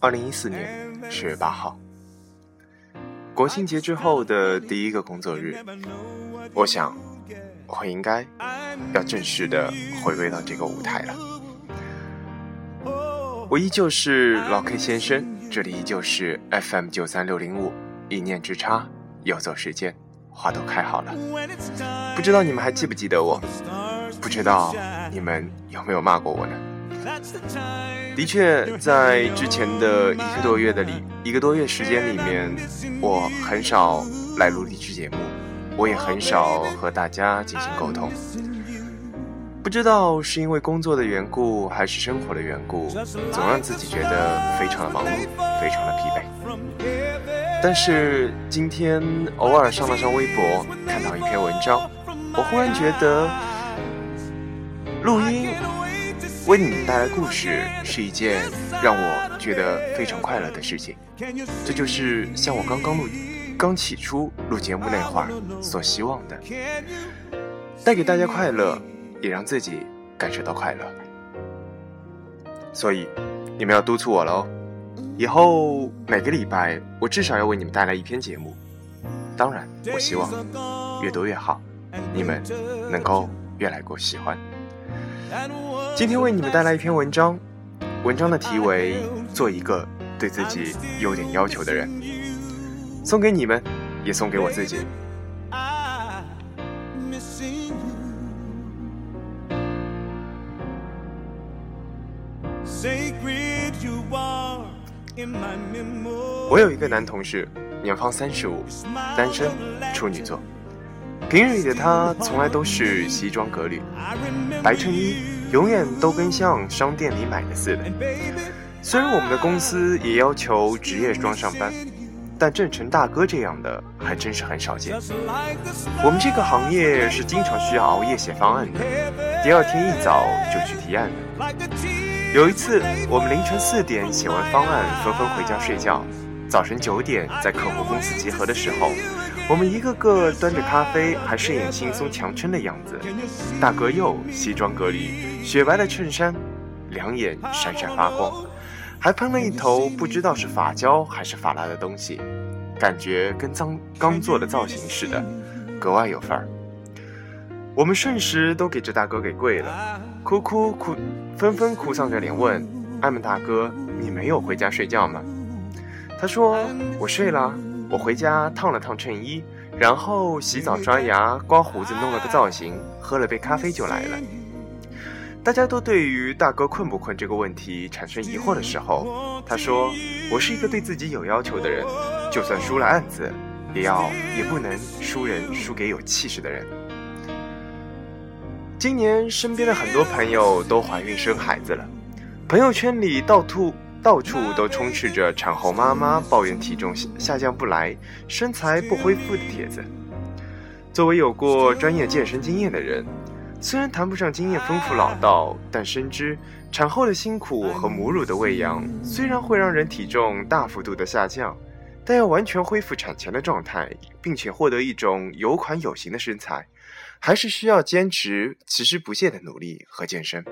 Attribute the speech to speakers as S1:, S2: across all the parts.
S1: 二零一四年十月八号，国庆节之后的第一个工作日，我想，我应该要正式的回归到这个舞台了。我依旧是老 K 先生，这里依旧是 FM 九三六零五，一念之差，游走时间，花都开好了。不知道你们还记不记得我？不知道你们有没有骂过我呢？的确，在之前的一个多月的里一个多月时间里面，我很少来录励志节目，我也很少和大家进行沟通。不知道是因为工作的缘故，还是生活的缘故，总让自己觉得非常的忙碌，非常的疲惫。但是今天偶尔上了上微博，看到一篇文章，我忽然觉得录音。为你们带来故事是一件让我觉得非常快乐的事情，这就是像我刚刚录、刚起初录节目那会儿所希望的，带给大家快乐，也让自己感受到快乐。所以，你们要督促我了哦，以后每个礼拜我至少要为你们带来一篇节目。当然，我希望越多越好，你们能够越来越喜欢。今天为你们带来一篇文章，文章的题为《做一个对自己有点要求的人》，送给你们，也送给我自己。我有一个男同事，年方三十五，单身，处女座。平日里的他从来都是西装革履，白衬衣永远都跟像商店里买的似的。虽然我们的公司也要求职业装上班，但正成大哥这样的还真是很少见。我们这个行业是经常需要熬夜写方案的，第二天一早就去提案。有一次，我们凌晨四点写完方案，纷纷回家睡觉，早晨九点在客户公司集合的时候。我们一个个端着咖啡，还是演轻松强撑的样子。大哥又西装革履，雪白的衬衫，两眼闪闪发光，还喷了一头不知道是发胶还是发蜡的东西，感觉跟刚刚做的造型似的，格外有范儿。我们瞬时都给这大哥给跪了，哭哭哭，纷纷哭丧着脸问：“艾门大哥，你没有回家睡觉吗？”他说：“我睡了。”我回家烫了烫衬衣，然后洗澡、刷牙、刮胡子，弄了个造型，喝了杯咖啡就来了。大家都对于大哥困不困这个问题产生疑惑的时候，他说：“我是一个对自己有要求的人，就算输了案子，也要也不能输人输给有气势的人。”今年身边的很多朋友都怀孕生孩子了，朋友圈里到处。到处都充斥着产后妈妈抱怨体重下降不来、身材不恢复的帖子。作为有过专业健身经验的人，虽然谈不上经验丰富老道，但深知产后的辛苦和母乳的喂养虽然会让人体重大幅度的下降，但要完全恢复产前的状态，并且获得一种有款有型的身材，还是需要坚持、持之不懈的努力和健身。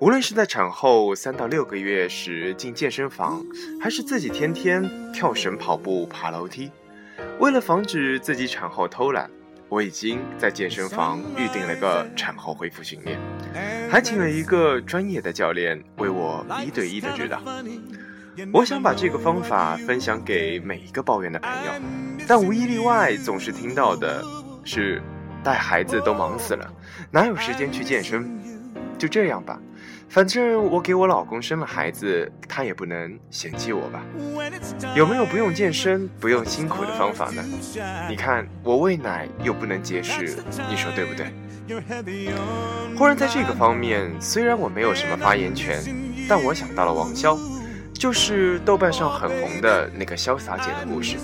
S1: 无论是在产后三到六个月时进健身房，还是自己天天跳绳、跑步、爬楼梯，为了防止自己产后偷懒，我已经在健身房预定了个产后恢复训练，还请了一个专业的教练为我一对一的指导。我想把这个方法分享给每一个抱怨的朋友，但无一例外，总是听到的是带孩子都忙死了，哪有时间去健身？就这样吧。反正我给我老公生了孩子，他也不能嫌弃我吧？有没有不用健身、不用辛苦的方法呢？你看我喂奶又不能节食，你说对不对？忽然在这个方面，虽然我没有什么发言权，但我想到了王潇，就是豆瓣上很红的那个潇洒姐的故事。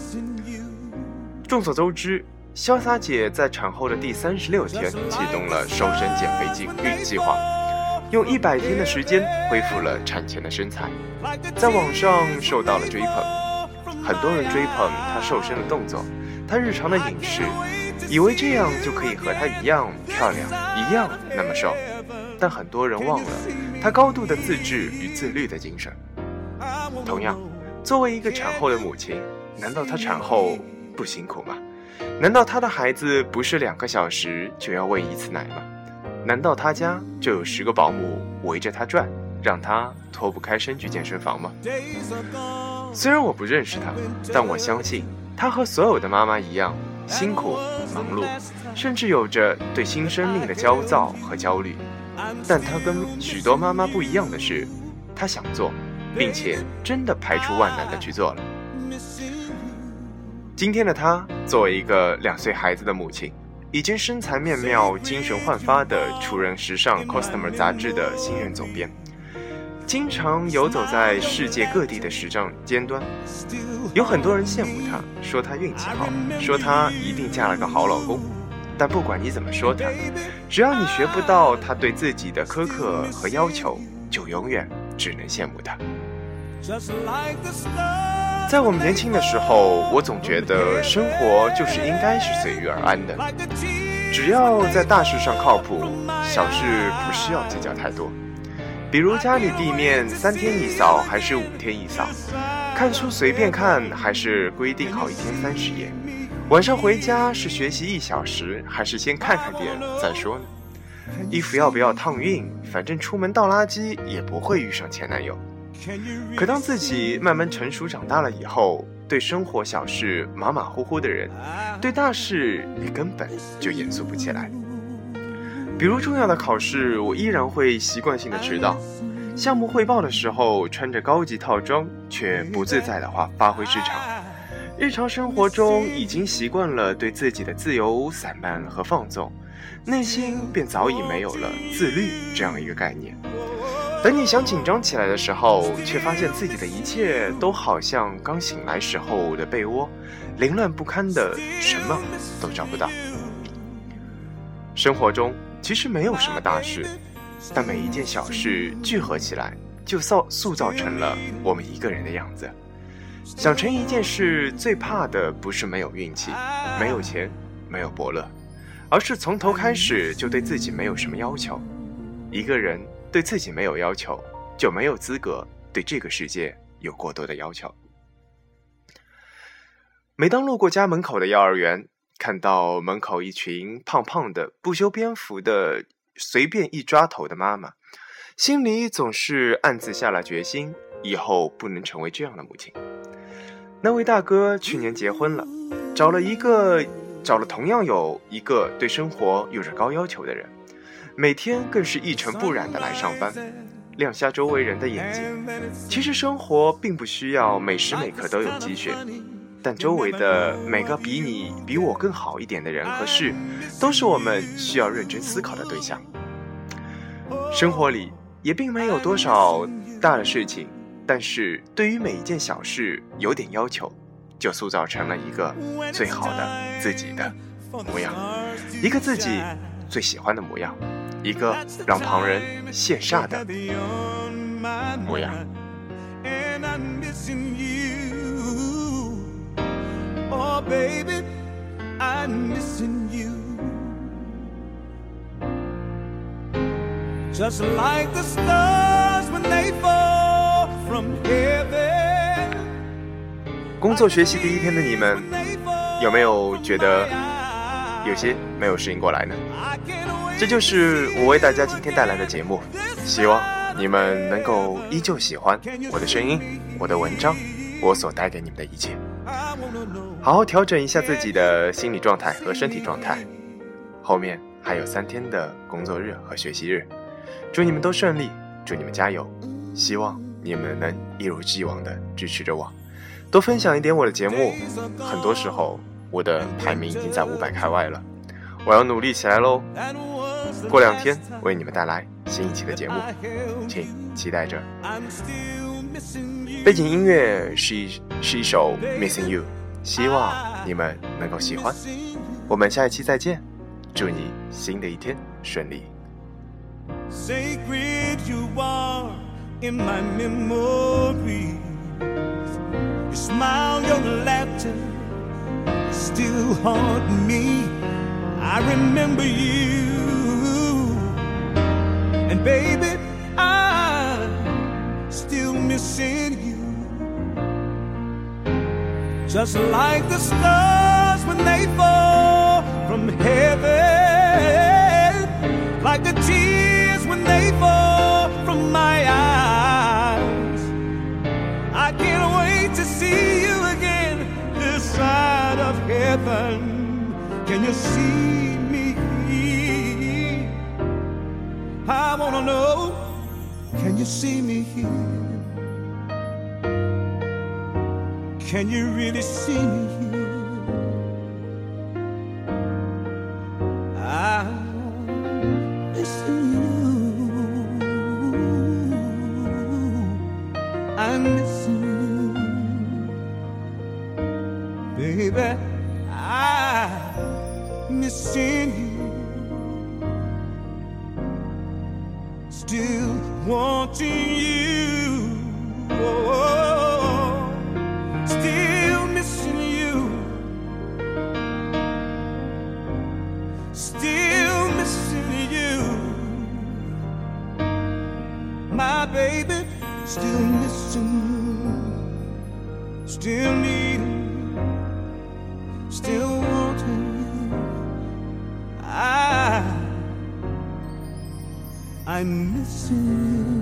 S1: 众所周知，潇洒姐在产后的第三十六天启动了瘦身减肥计划。用一百天的时间恢复了产前的身材，在网上受到了追捧，很多人追捧她瘦身的动作，她日常的饮食，以为这样就可以和她一样漂亮，一样那么瘦。但很多人忘了，她高度的自制与自律的精神。同样，作为一个产后的母亲，难道她产后不辛苦吗？难道她的孩子不是两个小时就要喂一次奶吗？难道他家就有十个保姆围着她转，让她脱不开身去健身房吗？虽然我不认识她，但我相信她和所有的妈妈一样辛苦、忙碌，甚至有着对新生命的焦躁和焦虑。但她跟许多妈妈不一样的是，她想做。并且真的排除万难的去做了。今天的她，作为一个两岁孩子的母亲，已经身材面妙、精神焕发的出任时尚《Customer》杂志的新任总编，经常游走在世界各地的时尚尖端。有很多人羡慕她，说她运气好，说她一定嫁了个好老公。但不管你怎么说她，只要你学不到她对自己的苛刻和要求，就永远只能羡慕她。在我们年轻的时候，我总觉得生活就是应该是随遇而安的，只要在大事上靠谱，小事不需要计较太多。比如家里地面三天一扫还是五天一扫，看书随便看还是规定好一天三十页，晚上回家是学习一小时还是先看看电影再说呢？衣服要不要烫熨？反正出门倒垃圾也不会遇上前男友。可当自己慢慢成熟长大了以后，对生活小事马马虎虎的人，对大事也根本就严肃不起来。比如重要的考试，我依然会习惯性的迟到；项目汇报的时候，穿着高级套装却不自在的话发挥失常。日常生活中已经习惯了对自己的自由散漫和放纵，内心便早已没有了自律这样一个概念。等你想紧张起来的时候，却发现自己的一切都好像刚醒来时候的被窝，凌乱不堪的，什么都找不到。生活中其实没有什么大事，但每一件小事聚合起来，就造塑造成了我们一个人的样子。想成一件事，最怕的不是没有运气、没有钱、没有伯乐，而是从头开始就对自己没有什么要求。一个人。对自己没有要求，就没有资格对这个世界有过多的要求。每当路过家门口的幼儿园，看到门口一群胖胖的、不修边幅的、随便一抓头的妈妈，心里总是暗自下了决心：以后不能成为这样的母亲。那位大哥去年结婚了，找了一个，找了同样有一个对生活有着高要求的人。每天更是一尘不染的来上班，亮瞎周围人的眼睛。其实生活并不需要每时每刻都有积雪，但周围的每个比你比我更好一点的人和事，都是我们需要认真思考的对象。生活里也并没有多少大的事情，但是对于每一件小事有点要求，就塑造成了一个最好的自己的模样，一个自己最喜欢的模样。一个让旁人羡煞的模样。工作学习第一天的你们，有没有觉得有些没有适应过来呢？这就是我为大家今天带来的节目，希望你们能够依旧喜欢我的声音、我的文章、我所带给你们的一切。好好调整一下自己的心理状态和身体状态。后面还有三天的工作日和学习日，祝你们都顺利，祝你们加油。希望你们能一如既往的支持着我，多分享一点我的节目。很多时候，我的排名已经在五百开外了，我要努力起来喽。过两天为你们带来新一期的节目，请期待着。背景音乐是一是一首《Missing You》，希望你们能够喜欢。我们下一期再见，祝你新的一天顺利。still haunt me. I
S2: remember you. And baby, I'm still missing you. Just like the stars when they fall from heaven, like a Jesus. Heaven. Can you see me? I wanna know, can you see me here? Can you really see me here? Still wanting you. Oh, still missing you. Still missing you. My baby, still missing you. Still needing, I'm missing you.